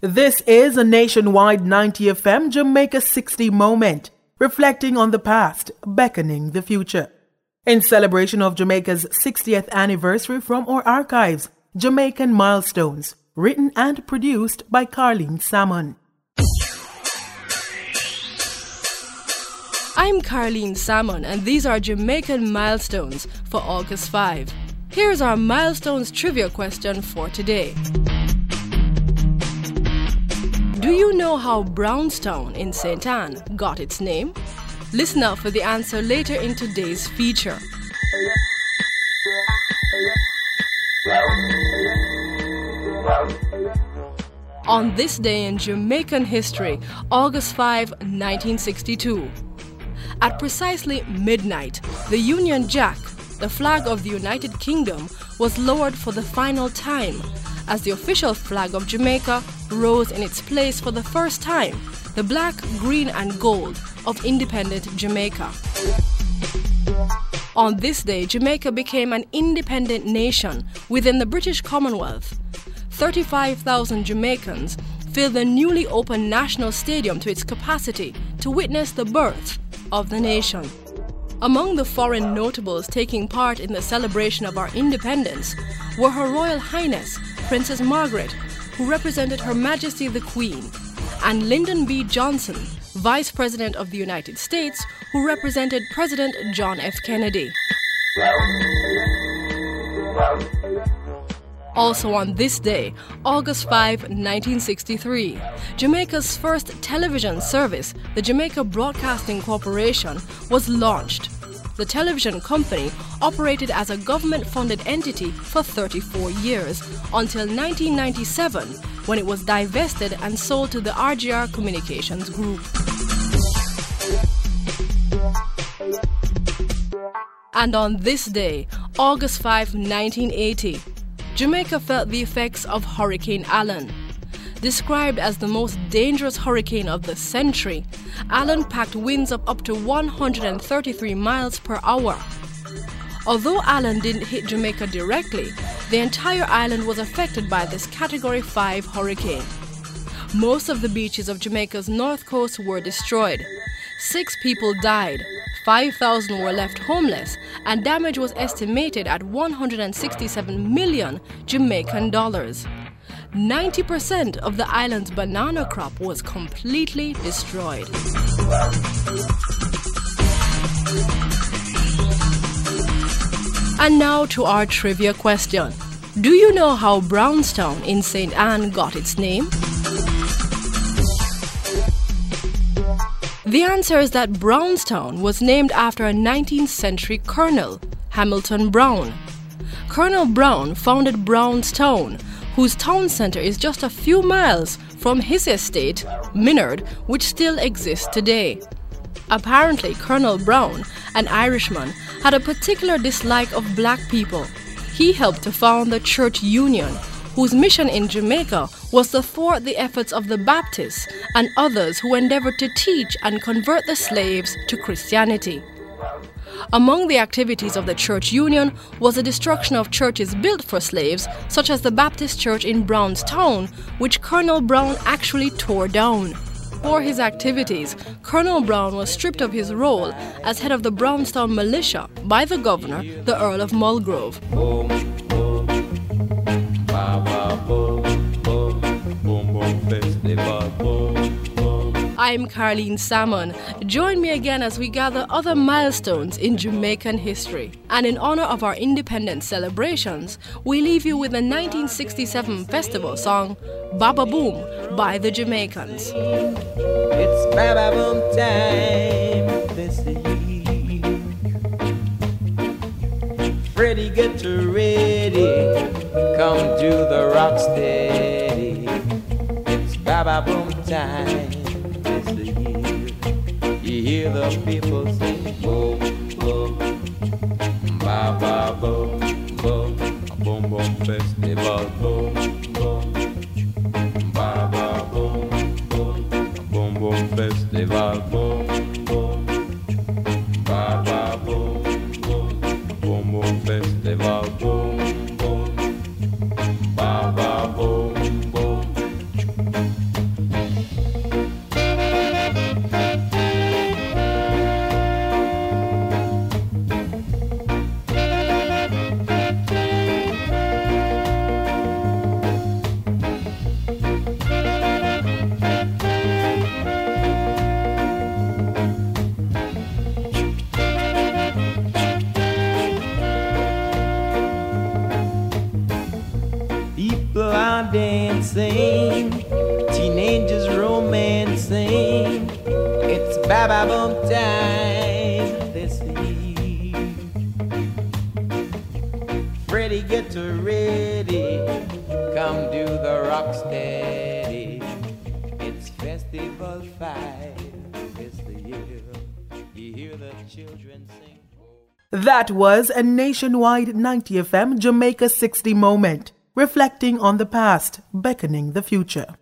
This is a nationwide 90 FM Jamaica 60 moment, reflecting on the past, beckoning the future. In celebration of Jamaica's 60th anniversary from our archives, Jamaican Milestones, written and produced by Carlene Salmon. I'm Carlene Salmon, and these are Jamaican milestones for August 5. Here's our milestones trivia question for today. Do you know how Brownstown in St. Ann got its name? Listen out for the answer later in today's feature. On this day in Jamaican history, August 5, 1962, at precisely midnight, the Union Jack, the flag of the United Kingdom, was lowered for the final time as the official flag of Jamaica rose in its place for the first time, the black, green, and gold of independent Jamaica. On this day, Jamaica became an independent nation within the British Commonwealth. 35,000 Jamaicans filled the newly opened National Stadium to its capacity to witness the birth of the nation. Among the foreign notables taking part in the celebration of our independence were Her Royal Highness Princess Margaret, who represented Her Majesty the Queen, and Lyndon B. Johnson, Vice President of the United States, who represented President John F. Kennedy. Also on this day, August 5, 1963, Jamaica's first television service, the Jamaica Broadcasting Corporation, was launched the television company operated as a government funded entity for 34 years until 1997 when it was divested and sold to the RJR Communications Group. And on this day, August 5, 1980, Jamaica felt the effects of Hurricane Allen Described as the most dangerous hurricane of the century, Allen packed winds of up to 133 miles per hour. Although Allen didn't hit Jamaica directly, the entire island was affected by this Category 5 hurricane. Most of the beaches of Jamaica's north coast were destroyed. Six people died, 5,000 were left homeless, and damage was estimated at 167 million Jamaican dollars. 90% of the island's banana crop was completely destroyed. And now to our trivia question. Do you know how Brownstown in St. Ann got its name? The answer is that Brownstown was named after a 19th century colonel, Hamilton Brown. Colonel Brown founded Brownstown, whose town centre is just a few miles from his estate, Minard, which still exists today. Apparently, Colonel Brown, an Irishman, had a particular dislike of black people. He helped to found the Church Union, whose mission in Jamaica was to thwart the efforts of the Baptists and others who endeavored to teach and convert the slaves to Christianity. Among the activities of the church union was the destruction of churches built for slaves, such as the Baptist Church in Brownstown, which Colonel Brown actually tore down. For his activities, Colonel Brown was stripped of his role as head of the Brownstown militia by the governor, the Earl of Mulgrave. I'm Carlene Salmon. Join me again as we gather other milestones in Jamaican history. And in honor of our independence celebrations, we leave you with the 1967 festival song Baba Boom by the Jamaicans. It's Baba Boom time this year. Freddie, get ready. Come to the rock steady. It's Baba Boom time hear the people sing boom, boom, ba ba boom, boom, boom boom festival boom, boom, ba ba boom, boom, boom boom festival boom, boom, ba ba boom, boom, boom boom festival boom, boom, boom. Sing. Teenagers romancing. It's Baba Boom time this eve. Freddie, get ready. Come do the rock steady. It's festival five this year. You hear the children sing. That was a nationwide 90 FM Jamaica 60 moment, reflecting on the past, beckoning the future.